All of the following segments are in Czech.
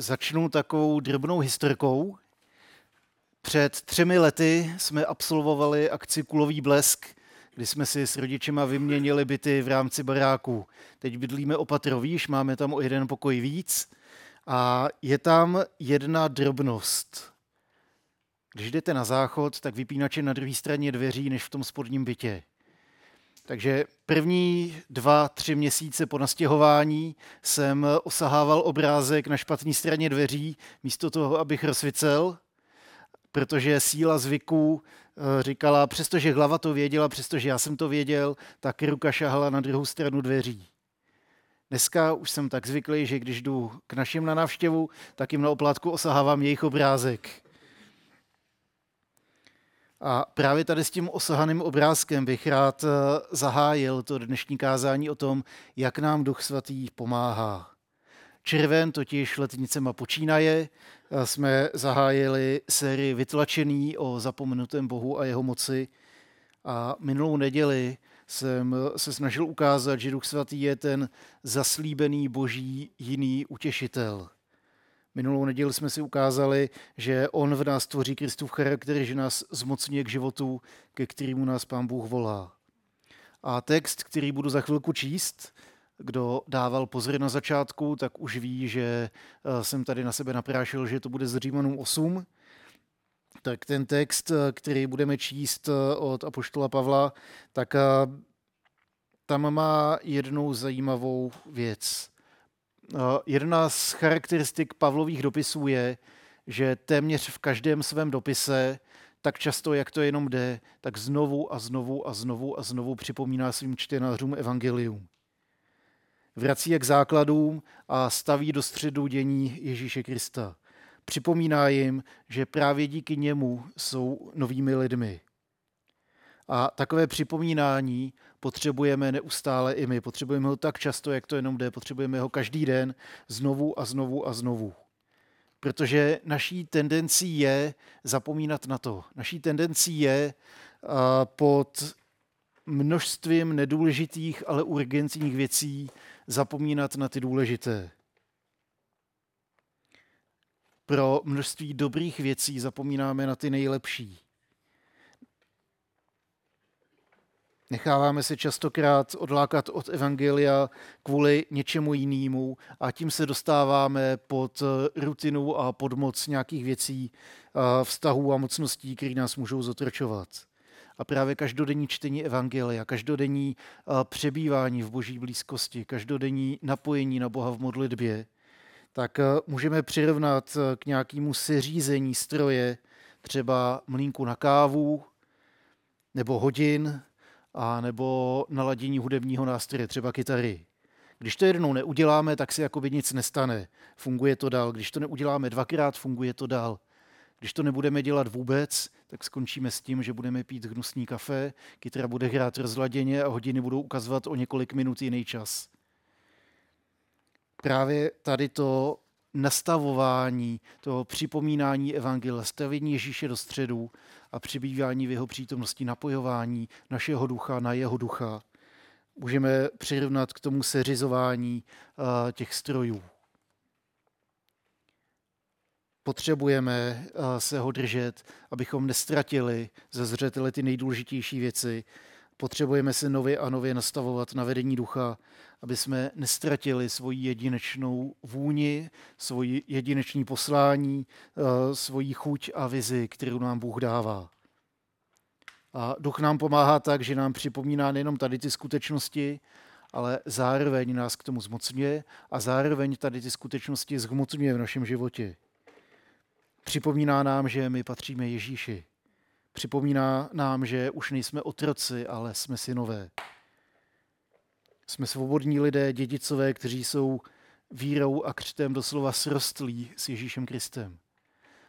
Začnu takovou drobnou historkou. Před třemi lety jsme absolvovali akci Kulový blesk, kdy jsme si s rodičema vyměnili byty v rámci baráku. Teď bydlíme opatro máme tam o jeden pokoj víc a je tam jedna drobnost. Když jdete na záchod, tak vypínač je na druhé straně dveří, než v tom spodním bytě. Takže první dva, tři měsíce po nastěhování jsem osahával obrázek na špatné straně dveří, místo toho, abych rozsvicel, protože síla zvyků eh, říkala, přestože hlava to věděla, přestože já jsem to věděl, tak ruka šahala na druhou stranu dveří. Dneska už jsem tak zvyklý, že když jdu k našim na návštěvu, tak jim na oplátku osahávám jejich obrázek. A právě tady s tím osahaným obrázkem bych rád eh, zahájil to dnešní kázání o tom, jak nám Duch Svatý pomáhá. Červen totiž letnicema počínaje, eh, jsme zahájili sérii Vytlačený o zapomenutém Bohu a jeho moci. A minulou neděli jsem se snažil ukázat, že Duch Svatý je ten zaslíbený boží jiný utěšitel – Minulou neděli jsme si ukázali, že On v nás tvoří Kristův charakter, že nás zmocňuje k životu, ke kterému nás Pán Bůh volá. A text, který budu za chvilku číst, kdo dával pozor na začátku, tak už ví, že eh, jsem tady na sebe naprášil, že to bude z Římanům 8. Tak ten text, eh, který budeme číst eh, od Apoštola Pavla, tak tam má jednou zajímavou věc. Jedna z charakteristik Pavlových dopisů je, že téměř v každém svém dopise, tak často, jak to jenom jde, tak znovu a znovu a znovu a znovu připomíná svým čtenářům evangelium. Vrací je k základům a staví do středu dění Ježíše Krista. Připomíná jim, že právě díky němu jsou novými lidmi. A takové připomínání potřebujeme neustále i my. Potřebujeme ho tak často, jak to jenom jde. Potřebujeme ho každý den znovu a znovu a znovu. Protože naší tendencí je zapomínat na to. Naší tendencí je pod množstvím nedůležitých, ale urgentních věcí zapomínat na ty důležité. Pro množství dobrých věcí zapomínáme na ty nejlepší. Necháváme se častokrát odlákat od evangelia kvůli něčemu jinému a tím se dostáváme pod rutinu a pod moc nějakých věcí, vztahů a mocností, které nás můžou zotročovat. A právě každodenní čtení evangelia, každodenní přebývání v boží blízkosti, každodenní napojení na Boha v modlitbě, tak můžeme přirovnat k nějakému seřízení stroje, třeba mlínku na kávu, nebo hodin, a nebo naladění hudebního nástroje, třeba kytary. Když to jednou neuděláme, tak si jakoby nic nestane. Funguje to dál. Když to neuděláme dvakrát, funguje to dál. Když to nebudeme dělat vůbec, tak skončíme s tím, že budeme pít hnusný kafe, kytara bude hrát rozladěně a hodiny budou ukazovat o několik minut jiný čas. Právě tady to nastavování, toho připomínání evangelia, stavění Ježíše do středu a přibývání v jeho přítomnosti, napojování našeho ducha na jeho ducha, můžeme přirovnat k tomu seřizování uh, těch strojů. Potřebujeme uh, se ho držet, abychom nestratili ze zřetele ty nejdůležitější věci. Potřebujeme se nově a nově nastavovat na vedení ducha, aby jsme nestratili svoji jedinečnou vůni, svoji jedinečný poslání, eh, svoji chuť a vizi, kterou nám Bůh dává. A duch nám pomáhá tak, že nám připomíná nejenom tady ty skutečnosti, ale zároveň nás k tomu zmocňuje a zároveň tady ty skutečnosti zhmotňuje v našem životě. Připomíná nám, že my patříme Ježíši. Připomíná nám, že už nejsme otroci, ale jsme synové. Jsme svobodní lidé, dědicové, kteří jsou vírou a křtem doslova srostlí s Ježíšem Kristem.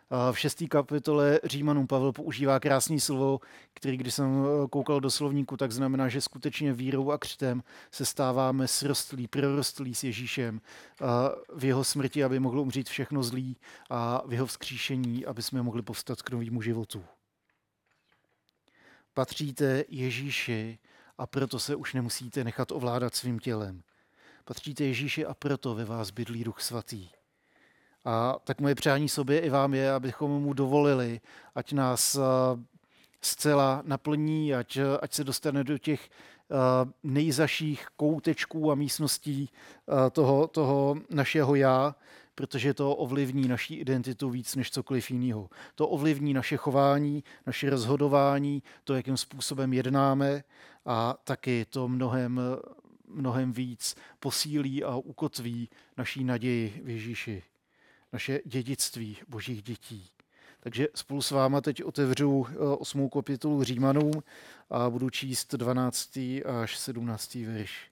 A v šestý kapitole Římanům Pavel používá krásný slovo, který, když jsem koukal do slovníku, tak znamená, že skutečně vírou a křtem se stáváme srostlí, prorostlí s Ježíšem a v jeho smrti, aby mohlo umřít všechno zlý a v jeho vzkříšení, aby jsme mohli povstat k novému životu. Patříte Ježíši a proto se už nemusíte nechat ovládat svým tělem. Patříte Ježíši a proto ve vás bydlí Duch Svatý. A tak moje přání sobě i vám je, abychom mu dovolili, ať nás zcela naplní, ať, ať se dostane do těch nejzaších koutečků a místností toho, toho našeho já, protože to ovlivní naší identitu víc než cokoliv jiného. To ovlivní naše chování, naše rozhodování, to, jakým způsobem jednáme a taky to mnohem, mnohem víc posílí a ukotví naší naději v Ježíši, naše dědictví božích dětí. Takže spolu s váma teď otevřu eh, osmou kapitolu Římanům a budu číst 12. až 17. verš.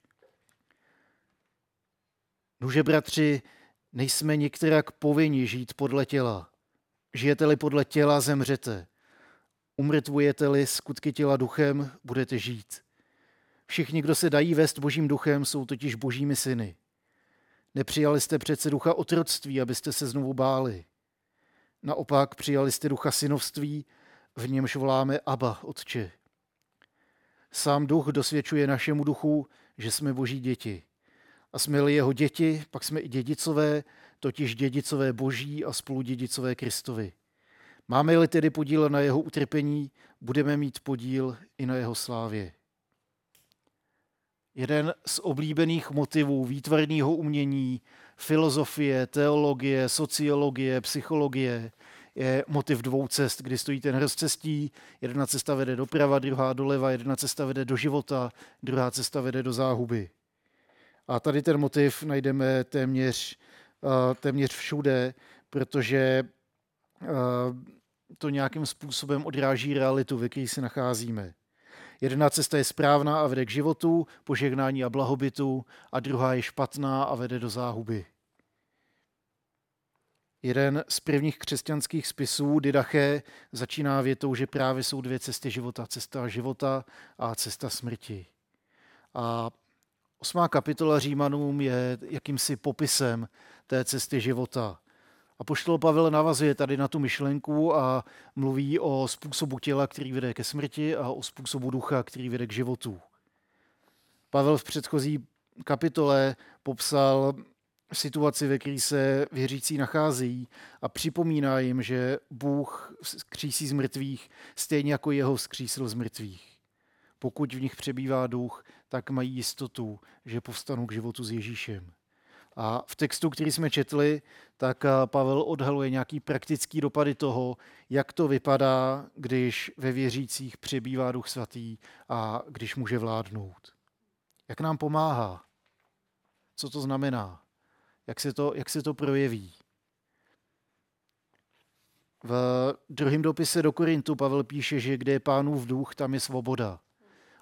Nuže, bratři, nejsme některak povinni žít podle těla. Žijete-li podle těla, zemřete. Umrtvujete-li skutky těla duchem, budete žít. Všichni, kdo se dají vést božím duchem, jsou totiž božími syny. Nepřijali jste přece ducha otroctví, abyste se znovu báli. Naopak přijali jste ducha synovství, v němž voláme Abba, Otče. Sám duch dosvědčuje našemu duchu, že jsme boží děti. A jsme-li jeho děti, pak jsme i dědicové, totiž dědicové boží a spoludědicové Kristovi. Máme-li tedy podíl na jeho utrpení, budeme mít podíl i na jeho slávě. Jeden z oblíbených motivů výtvarného umění, filozofie, teologie, sociologie, psychologie je motiv dvou cest, kdy stojí ten rozcestí. Jedna cesta vede doprava, druhá doleva, jedna cesta vede do života, druhá cesta vede do záhuby. A tady ten motiv najdeme téměř, téměř všude, protože to nějakým způsobem odráží realitu, ve které se nacházíme. Jedna cesta je správná a vede k životu, požehnání a blahobytu, a druhá je špatná a vede do záhuby. Jeden z prvních křesťanských spisů, Didache, začíná větou, že právě jsou dvě cesty života. Cesta života a cesta smrti. A osmá kapitola Římanům je jakýmsi popisem té cesty života. A poštol Pavel navazuje tady na tu myšlenku a mluví o způsobu těla, který vede ke smrti a o způsobu ducha, který vede k životu. Pavel v předchozí kapitole popsal situaci, ve které se věřící nachází a připomíná jim, že Bůh skřísí z mrtvých stejně jako jeho skřísil z mrtvých. Pokud v nich přebývá duch, tak mají jistotu, že povstanou k životu s Ježíšem. A v textu, který jsme četli, tak eh, Pavel odhaluje nějaký praktický dopady toho, jak to vypadá, když ve věřících přebývá Duch Svatý a když může vládnout. Jak nám pomáhá? Co to znamená? Jak se to, jak se to projeví? V druhém dopise do Korintu Pavel píše, že kde je pánův duch, tam je svoboda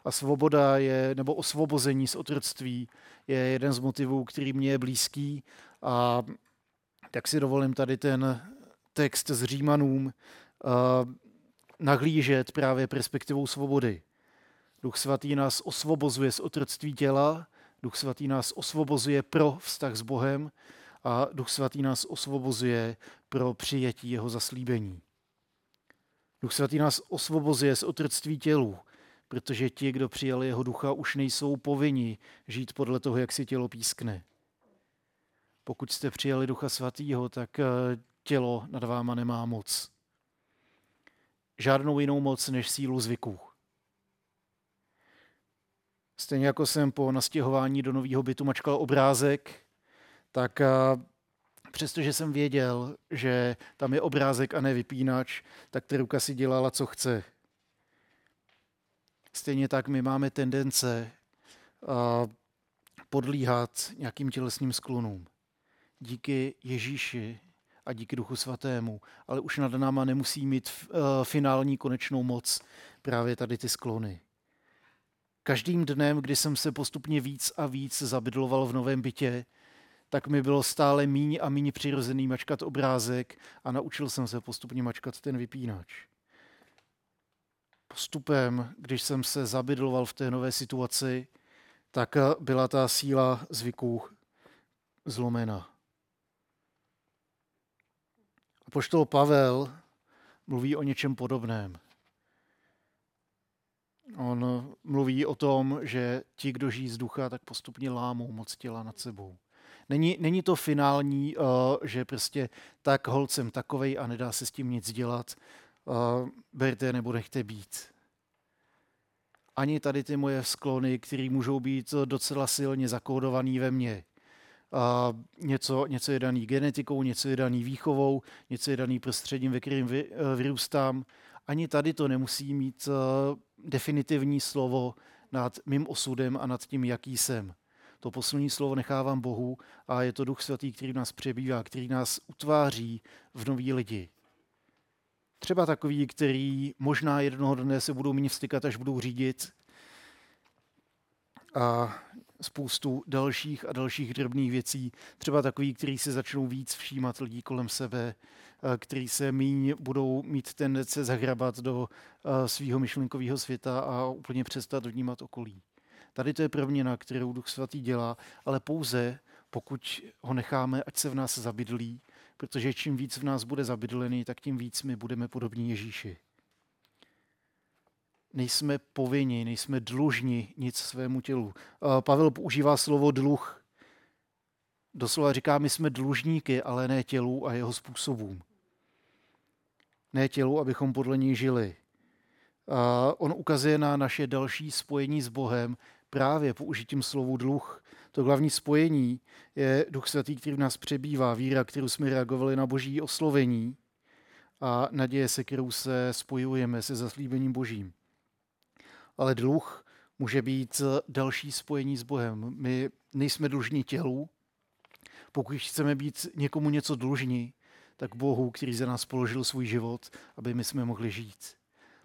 a svoboda je, nebo osvobození z otroctví je jeden z motivů, který mě je blízký a tak si dovolím tady ten text s Římanům uh, nahlížet právě perspektivou svobody. Duch svatý nás osvobozuje z otroctví těla, Duch svatý nás osvobozuje pro vztah s Bohem a Duch svatý nás osvobozuje pro přijetí jeho zaslíbení. Duch svatý nás osvobozuje z otroctví tělu, protože ti, kdo přijali jeho ducha, už nejsou povinni žít podle toho, jak si tělo pískne. Pokud jste přijali ducha svatýho, tak eh, tělo nad váma nemá moc. Žádnou jinou moc než sílu zvyků. Stejně jako jsem po nastěhování do nového bytu mačkal obrázek, tak eh, přestože jsem věděl, že tam je obrázek a ne vypínač, tak ta ruka si dělala, co chce. Stejně tak my máme tendence podlíhat nějakým tělesným sklonům. Díky Ježíši a díky Duchu Svatému, ale už nad náma nemusí mít finální konečnou moc právě tady ty sklony. Každým dnem, kdy jsem se postupně víc a víc zabydloval v novém bytě, tak mi bylo stále míň a míň přirozený mačkat obrázek a naučil jsem se postupně mačkat ten vypínač postupem, když jsem se zabydloval v té nové situaci, tak byla ta síla zvyků zlomena. Poštol Pavel mluví o něčem podobném. On mluví o tom, že ti, kdo žijí z ducha, tak postupně lámou moc těla nad sebou. Není, není to finální, uh, že prostě tak holcem takovej a nedá se s tím nic dělat, uh, berte nebo nechte být. Ani tady ty moje sklony, které můžou být docela silně zakódované ve mně. Uh, něco, něco je daný genetikou, něco je daný výchovou, něco je daný prostředím, ve kterým vy, uh, vyrůstám. Ani tady to nemusí mít uh, definitivní slovo nad mým osudem a nad tím, jaký jsem. To poslední slovo nechávám Bohu a je to Duch Svatý, který nás přebývá, který nás utváří v nový lidi. Třeba takový, který možná jednoho dne se budou méně vstykat, až budou řídit. A spoustu dalších a dalších drobných věcí. Třeba takový, který se začnou víc všímat lidí kolem sebe, který se míň budou mít tendence zahrabat do svého myšlenkového světa a úplně přestat vnímat okolí. Tady to je proměna, kterou Duch Svatý dělá, ale pouze pokud ho necháme, ať se v nás zabydlí, protože čím víc v nás bude zabydlený, tak tím víc my budeme podobní Ježíši. Nejsme povinni, nejsme dlužni nic svému tělu. Pavel používá slovo dluh. Doslova říká, my jsme dlužníky, ale ne tělu a jeho způsobům. Ne tělu, abychom podle něj žili. A on ukazuje na naše další spojení s Bohem právě použitím slovu dluh. To hlavní spojení je Duch Svatý, který v nás přebývá, víra, kterou jsme reagovali na boží oslovení a naděje, se kterou se spojujeme se zaslíbením božím. Ale dluh může být další spojení s Bohem. My nejsme dlužní tělu. Pokud chceme být někomu něco dlužní, tak Bohu, který za nás položil svůj život, aby my jsme mohli žít.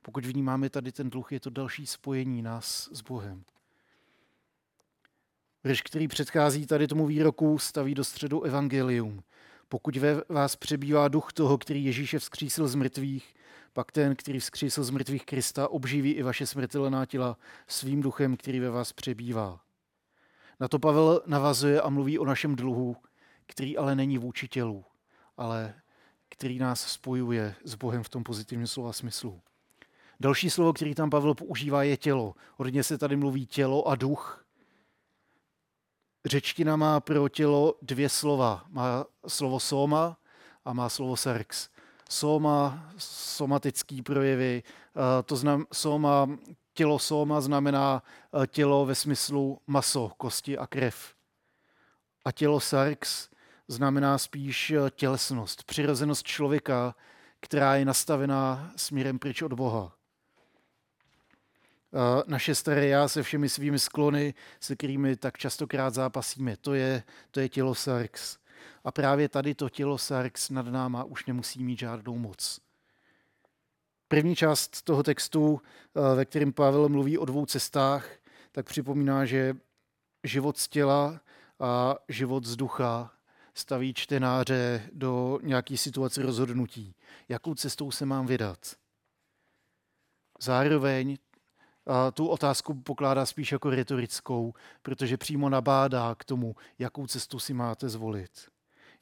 Pokud vnímáme tady ten dluh, je to další spojení nás s Bohem. Verš, který předchází tady tomu výroku, staví do středu evangelium. Pokud ve vás přebývá duch toho, který Ježíše vzkřísil z mrtvých, pak ten, který vzkřísil z mrtvých Krista, obživí i vaše smrtelná těla svým duchem, který ve vás přebývá. Na to Pavel navazuje a mluví o našem dluhu, který ale není vůči tělu, ale který nás spojuje s Bohem v tom pozitivním slova smyslu. Další slovo, který tam Pavel používá, je tělo. Hodně se tady mluví tělo a duch. Řečtina má pro tělo dvě slova. Má slovo soma a má slovo sarx. Soma, somatický projevy, eh, to znam, soma, tělo soma znamená eh, tělo ve smyslu maso, kosti a krev. A tělo sarx znamená spíš eh, tělesnost, přirozenost člověka, která je nastavená směrem pryč od Boha naše staré já se všemi svými sklony, se kterými tak častokrát zápasíme. To je, to je tělo Sarx. A právě tady to tělo Sarx nad náma už nemusí mít žádnou moc. První část toho textu, ve kterém Pavel mluví o dvou cestách, tak připomíná, že život z těla a život z ducha staví čtenáře do nějaké situace rozhodnutí. Jakou cestou se mám vydat? Zároveň tu otázku pokládá spíš jako retorickou, protože přímo nabádá k tomu, jakou cestu si máte zvolit.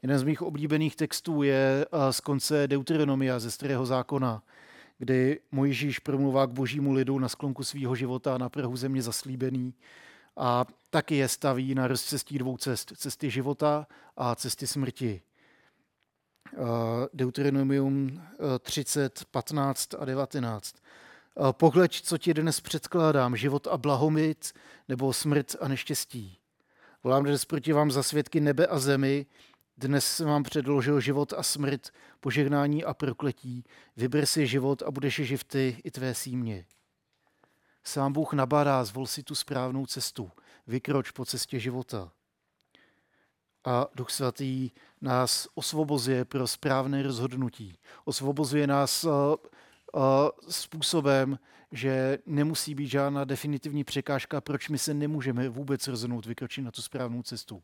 Jeden z mých oblíbených textů je z konce Deuteronomia ze Starého zákona, kdy Mojžíš promluvá k božímu lidu na sklonku svého života na prahu země zaslíbený a taky je staví na rozcestí dvou cest. Cesty života a cesty smrti. Deuteronomium 30, 15 a 19. Pohled, co ti dnes předkládám, život a blahomit, nebo smrt a neštěstí. Volám dnes proti vám za svědky nebe a zemi, dnes jsem vám předložil život a smrt, požehnání a prokletí. Vyber si život a budeš živ ty i tvé símě. Sám Bůh nabádá, zvol si tu správnou cestu, vykroč po cestě života. A Duch Svatý nás osvobozuje pro správné rozhodnutí. Osvobozuje nás způsobem, že nemusí být žádná definitivní překážka, proč my se nemůžeme vůbec rozhodnout vykročit na tu správnou cestu.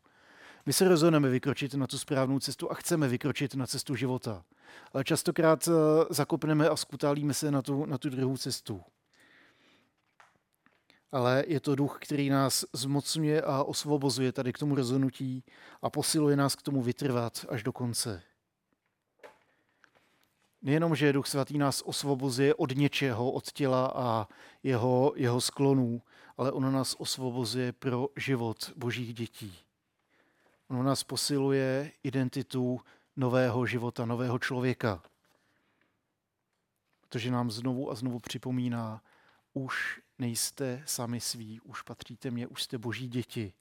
My se rozhodneme vykročit na tu správnou cestu a chceme vykročit na cestu života. Ale častokrát zakopneme a skutálíme se na tu, na tu druhou cestu. Ale je to duch, který nás zmocňuje a osvobozuje tady k tomu rozhodnutí a posiluje nás k tomu vytrvat až do konce. Nejenom, že Duch Svatý nás osvobozuje od něčeho, od těla a jeho, jeho sklonů, ale on nás osvobozuje pro život božích dětí. Ono nás posiluje identitu nového života, nového člověka. Protože nám znovu a znovu připomíná, už nejste sami sví, už patříte mě, už jste boží děti.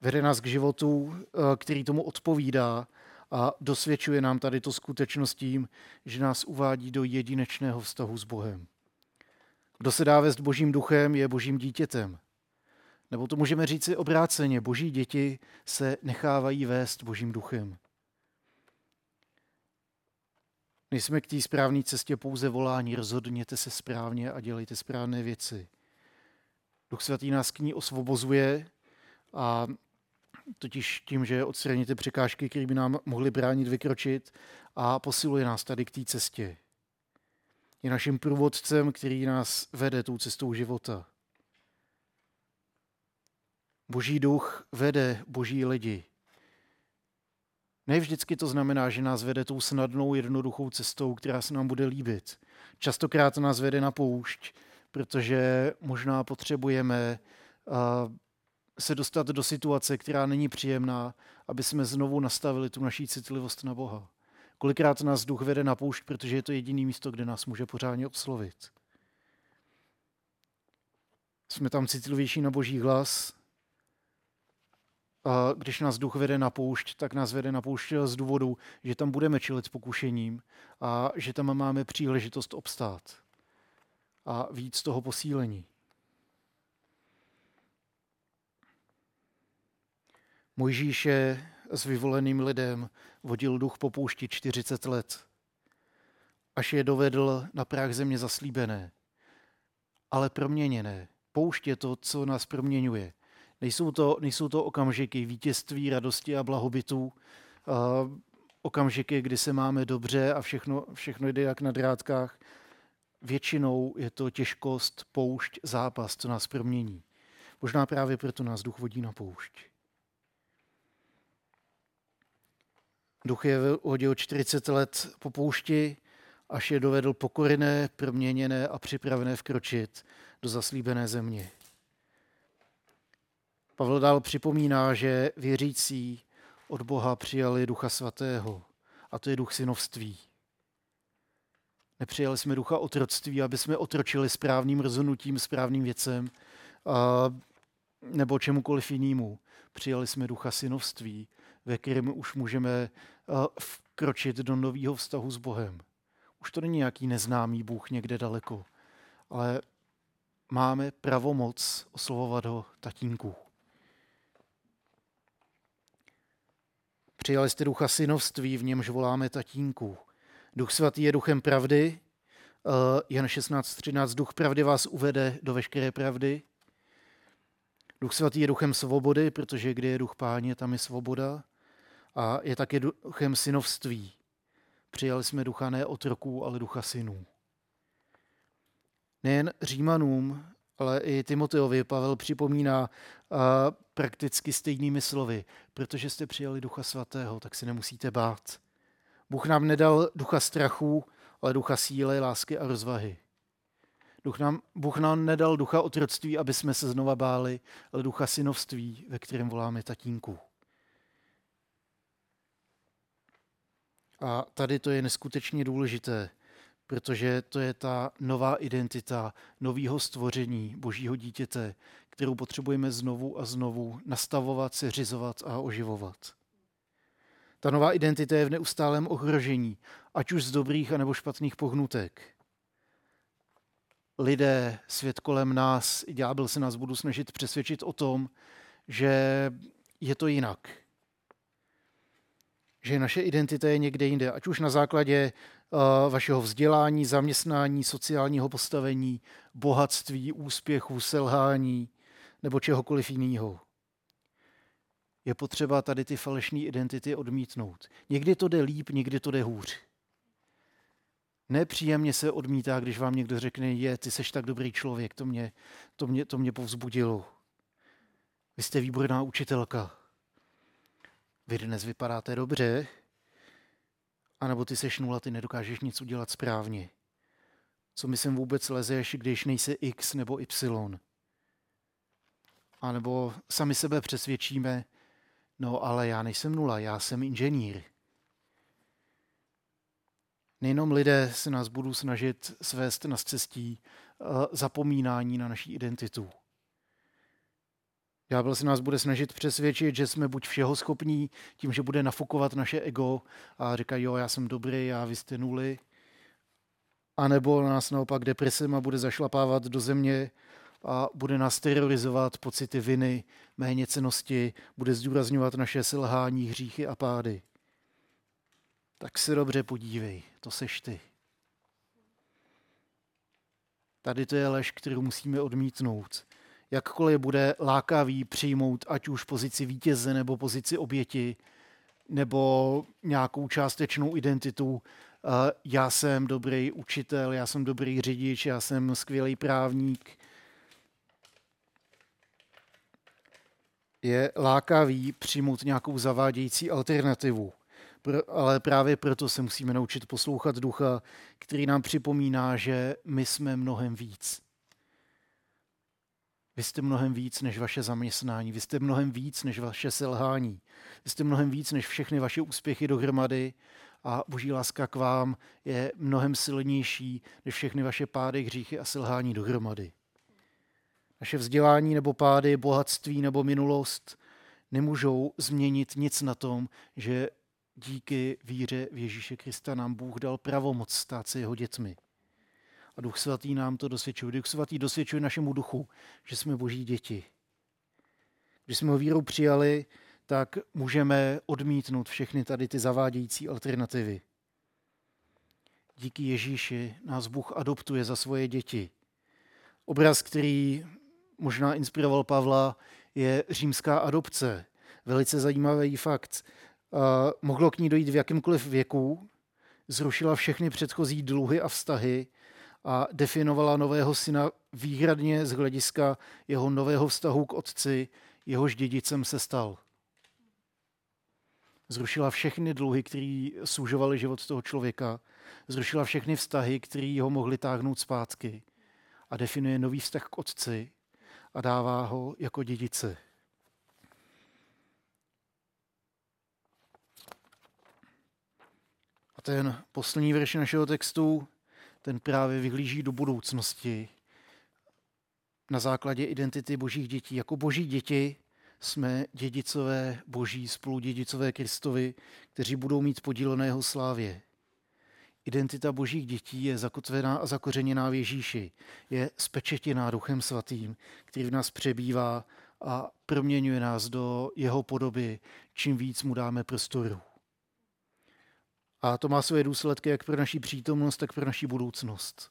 Vede nás k životu, eh, který tomu odpovídá a dosvědčuje nám tady to skutečnost tím, že nás uvádí do jedinečného vztahu s Bohem. Kdo se dá vést božím duchem, je božím dítětem. Nebo to můžeme říct si obráceně. Boží děti se nechávají vést božím duchem. Nejsme k té správné cestě pouze volání, rozhodněte se správně a dělejte správné věci. Duch svatý nás k ní osvobozuje a totiž tím, že odstraníte překážky, které by nám mohly bránit vykročit a posiluje nás tady k té cestě. Je naším průvodcem, který nás vede tou cestou života. Boží duch vede boží lidi. Ne vždycky to znamená, že nás vede tou snadnou, jednoduchou cestou, která se nám bude líbit. Častokrát nás vede na poušť, protože možná potřebujeme se dostat do situace, která není příjemná, aby jsme znovu nastavili tu naší citlivost na Boha. Kolikrát nás duch vede na poušť, protože je to jediné místo, kde nás může pořádně oslovit. Jsme tam citlivější na boží hlas, a když nás duch vede na poušť, tak nás vede na poušť z důvodu, že tam budeme čelit pokušením a že tam máme příležitost obstát a víc toho posílení. Mojžíše s vyvoleným lidem vodil duch po poušti 40 let, až je dovedl na práh země zaslíbené, ale proměněné. Poušť je to, co nás proměňuje. Nejsou to, nejsou to okamžiky vítězství, radosti a blahobytu, uh, okamžiky, kdy se máme dobře a všechno, všechno jde jak na drátkách. Většinou je to těžkost, poušť, zápas, co nás promění. Možná právě proto nás duch vodí na poušť. Duch je hodil 40 let po poušti, až je dovedl pokorné, proměněné a připravené vkročit do zaslíbené země. Pavel dál připomíná, že věřící od Boha přijali Ducha Svatého, a to je duch synovství. Nepřijali jsme ducha otroctví, aby jsme otročili správným rozhodnutím, správným věcem a, nebo čemukoliv jinému. Přijali jsme ducha synovství, ve kterém už můžeme vkročit do nového vztahu s Bohem. Už to není nějaký neznámý Bůh někde daleko, ale máme pravomoc oslovovat ho tatínku. Přijali jste ducha synovství, v němž voláme tatínku. Duch svatý je duchem pravdy. Uh, Jan 16.13. Duch pravdy vás uvede do veškeré pravdy. Duch svatý je duchem svobody, protože kde je duch páně, tam je svoboda. A je také duchem synovství. Přijali jsme ducha ne otroků, ale ducha synů. Nejen Římanům, ale i Timoteovi Pavel připomíná a prakticky stejnými slovy, protože jste přijali Ducha Svatého, tak si nemusíte bát. Bůh nám nedal ducha strachu, ale ducha síly, lásky a rozvahy. Duch nám, Bůh nám nedal ducha otroctví, aby jsme se znova báli, ale ducha synovství, ve kterém voláme tatínku. A tady to je neskutečně důležité, protože to je ta nová identita nového stvoření božího dítěte, kterou potřebujeme znovu a znovu nastavovat, seřizovat a oživovat. Ta nová identita je v neustálém ohrožení, ať už z dobrých anebo špatných pohnutek. Lidé, svět kolem nás, ďábel se nás budu snažit přesvědčit o tom, že je to jinak. Že naše identita je někde jinde, ať už na základě vašeho vzdělání, zaměstnání, sociálního postavení, bohatství, úspěchu, selhání nebo čehokoliv jiného. Je potřeba tady ty falešné identity odmítnout. Někdy to jde líp, někdy to jde hůř. Nepříjemně se odmítá, když vám někdo řekne, je, ty seš tak dobrý člověk, to mě, to mě, to mě povzbudilo. Vy jste výborná učitelka. Vy dnes vypadáte dobře, a nebo ty seš nula, ty nedokážeš nic udělat správně. Co mi sem vůbec lezeš, když nejsi X nebo Y? A nebo sami sebe přesvědčíme, No ale já nejsem nula, já jsem inženýr. Nejenom lidé se nás budou snažit svést na cestí eh, zapomínání na naší identitu. Ďábel se nás bude snažit přesvědčit, že jsme buď všeho schopní, tím, že bude nafukovat naše ego a říká, jo, já jsem dobrý, já vy jste nuly. A nebo nás naopak depresem bude zašlapávat do země a bude nás terorizovat pocity viny, méněcenosti, bude zdůrazňovat naše selhání, hříchy a pády. Tak se dobře podívej, to seš ty. Tady to je lež, kterou musíme odmítnout. Jakkoliv bude lákavý přijmout ať už pozici vítěze nebo pozici oběti, nebo nějakou částečnou identitu. Já jsem dobrý učitel, já jsem dobrý řidič, já jsem skvělý právník, je lákavý přijmout nějakou zavádějící alternativu. Ale právě proto se musíme naučit poslouchat ducha, který nám připomíná, že my jsme mnohem víc. Vy jste mnohem víc než vaše zaměstnání, vy jste mnohem víc než vaše selhání, vy jste mnohem víc než všechny vaše úspěchy dohromady a boží láska k vám je mnohem silnější než všechny vaše pády, hříchy a selhání dohromady. Naše vzdělání nebo pády, bohatství nebo minulost nemůžou změnit nic na tom, že díky víře v Ježíše Krista nám Bůh dal pravomoc stát se jeho dětmi. A Duch Svatý nám to dosvědčuje. Duch Svatý dosvědčuje našemu duchu, že jsme boží děti. Když jsme ho vírou přijali, tak můžeme odmítnout všechny tady ty zavádějící alternativy. Díky Ježíši nás Bůh adoptuje za svoje děti. Obraz, který možná inspiroval Pavla, je římská adopce. Velice zajímavý fakt. Mohlo k ní dojít v jakýmkoliv věku, zrušila všechny předchozí dluhy a vztahy a definovala nového syna výhradně z hlediska jeho nového vztahu k otci, jehož dědicem se stal. Zrušila všechny dluhy, které sužovaly život toho člověka, zrušila všechny vztahy, které ho mohly táhnout zpátky a definuje nový vztah k otci a dává ho jako dědice. A ten poslední verš našeho textu, ten právě vyhlíží do budoucnosti na základě identity božích dětí. Jako boží děti jsme dědicové boží, spoludědicové Kristovi, kteří budou mít podíl na jeho slávě. Identita božích dětí je zakotvená a zakořeněná v Ježíši. Je spečetěná Duchem Svatým, který v nás přebývá a proměňuje nás do jeho podoby, čím víc mu dáme prostoru. A to má svoje důsledky jak pro naši přítomnost, tak pro naši budoucnost.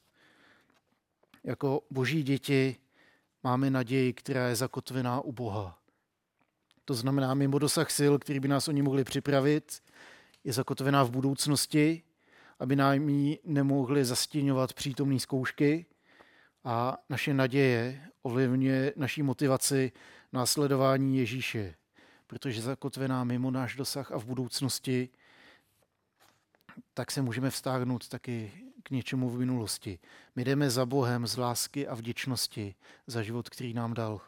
Jako boží děti máme naději, která je zakotvená u Boha. To znamená, mimo dosah sil, který by nás oni mohli připravit, je zakotvená v budoucnosti, aby nám ji nemohli zastíňovat přítomné zkoušky a naše naděje ovlivňuje naší motivaci následování Ježíše, protože zakotvená mimo náš dosah a v budoucnosti, tak se můžeme vztáhnout taky k něčemu v minulosti. My jdeme za Bohem z lásky a vděčnosti za život, který nám dal.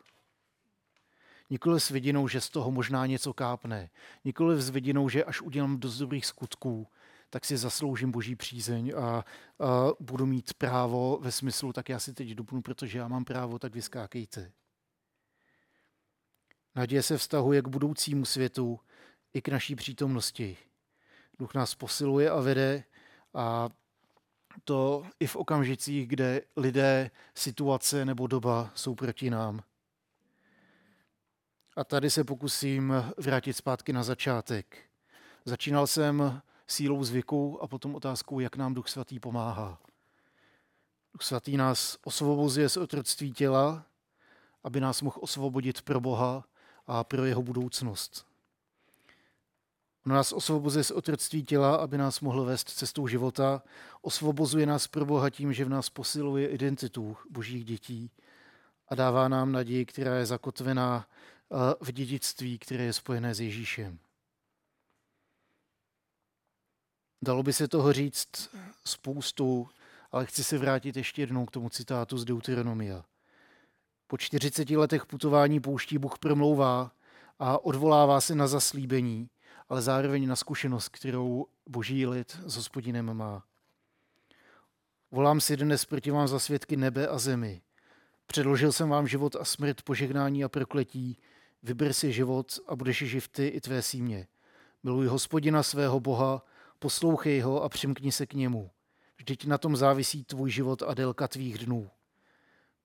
Nikoli s vidinou, že z toho možná něco kápne. Nikoli s vidinou, že až udělám dost dobrých skutků, tak si zasloužím boží přízeň a, a budu mít právo ve smyslu, tak já si teď dupnu, protože já mám právo, tak vyskákejte. Naděje se vztahuje k budoucímu světu i k naší přítomnosti. Duch nás posiluje a vede a to i v okamžicích, kde lidé, situace nebo doba jsou proti nám. A tady se pokusím vrátit zpátky na začátek. Začínal jsem sílou zvyku a potom otázkou, jak nám Duch Svatý pomáhá. Duch Svatý nás osvobozuje z otroctví těla, aby nás mohl osvobodit pro Boha a pro jeho budoucnost. On nás osvobozuje z otroctví těla, aby nás mohl vést cestou života. Osvobozuje nás pro Boha tím, že v nás posiluje identitu božích dětí a dává nám naději, která je zakotvená eh, v dědictví, které je spojené s Ježíšem. Dalo by se toho říct spoustu, ale chci se vrátit ještě jednou k tomu citátu z Deuteronomia. Po 40 letech putování pouští Bůh promlouvá a odvolává se na zaslíbení, ale zároveň na zkušenost, kterou boží lid s hospodinem má. Volám si dnes proti vám za svědky nebe a zemi. Předložil jsem vám život a smrt, požehnání a prokletí. Vyber si život a budeš živ ty i tvé símě. Miluj hospodina svého Boha, poslouchej ho a přimkni se k němu. Vždyť na tom závisí tvůj život a délka tvých dnů.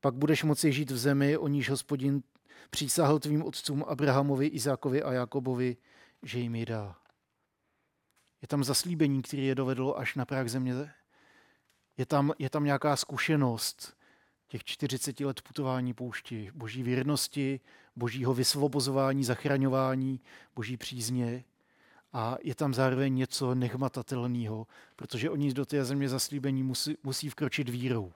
Pak budeš moci žít v zemi, o níž hospodin přísahl tvým otcům Abrahamovi, Izákovi a Jakobovi, že jim ji dá. Je tam zaslíbení, které je dovedlo až na práh země. Je tam, je tam nějaká zkušenost těch 40 let putování poušti, boží věrnosti, božího vysvobozování, zachraňování, boží přízně. A je tam zároveň něco nehmatatelného, protože oni do té země zaslíbení musí, musí vkročit vírou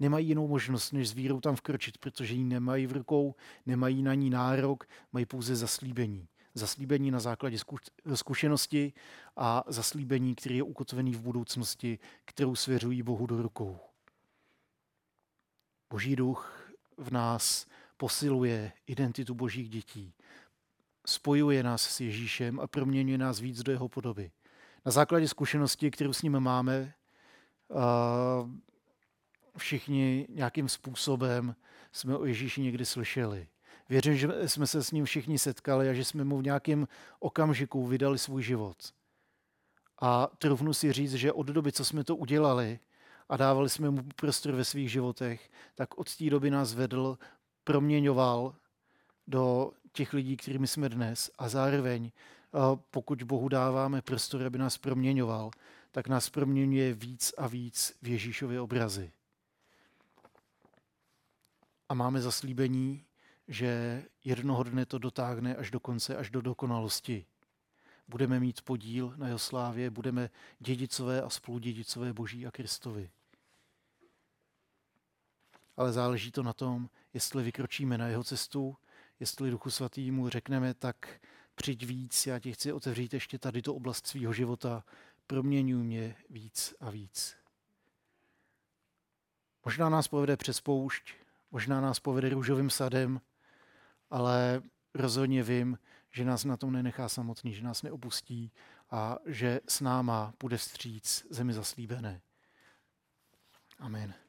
nemají jinou možnost, než s vírou tam vkročit, protože ji nemají v rukou, nemají na ní nárok, mají pouze zaslíbení. Zaslíbení na základě zkušenosti a zaslíbení, který je ukotvený v budoucnosti, kterou svěřují Bohu do rukou. Boží duch v nás posiluje identitu božích dětí, spojuje nás s Ježíšem a proměňuje nás víc do jeho podoby. Na základě zkušenosti, kterou s ním máme, všichni nějakým způsobem jsme o Ježíši někdy slyšeli. Věřím, že jsme se s ním všichni setkali a že jsme mu v nějakém okamžiku vydali svůj život. A trufnu si říct, že od doby, co jsme to udělali a dávali jsme mu prostor ve svých životech, tak od té doby nás vedl, proměňoval do těch lidí, kterými jsme dnes a zároveň, pokud Bohu dáváme prostor, aby nás proměňoval, tak nás proměňuje víc a víc v Ježíšově obrazy a máme zaslíbení, že jednoho dne to dotáhne až do konce, až do dokonalosti. Budeme mít podíl na jeho slávě, budeme dědicové a spoludědicové Boží a Kristovi. Ale záleží to na tom, jestli vykročíme na jeho cestu, jestli Duchu Svatýmu řekneme, tak přijď víc, já ti chci otevřít ještě tady tu oblast svého života, proměňuj mě víc a víc. Možná nás povede přes poušť, Možná nás povede růžovým sadem, ale rozhodně vím, že nás na tom nenechá samotný, že nás neopustí a že s náma bude vstříc zemi zaslíbené. Amen.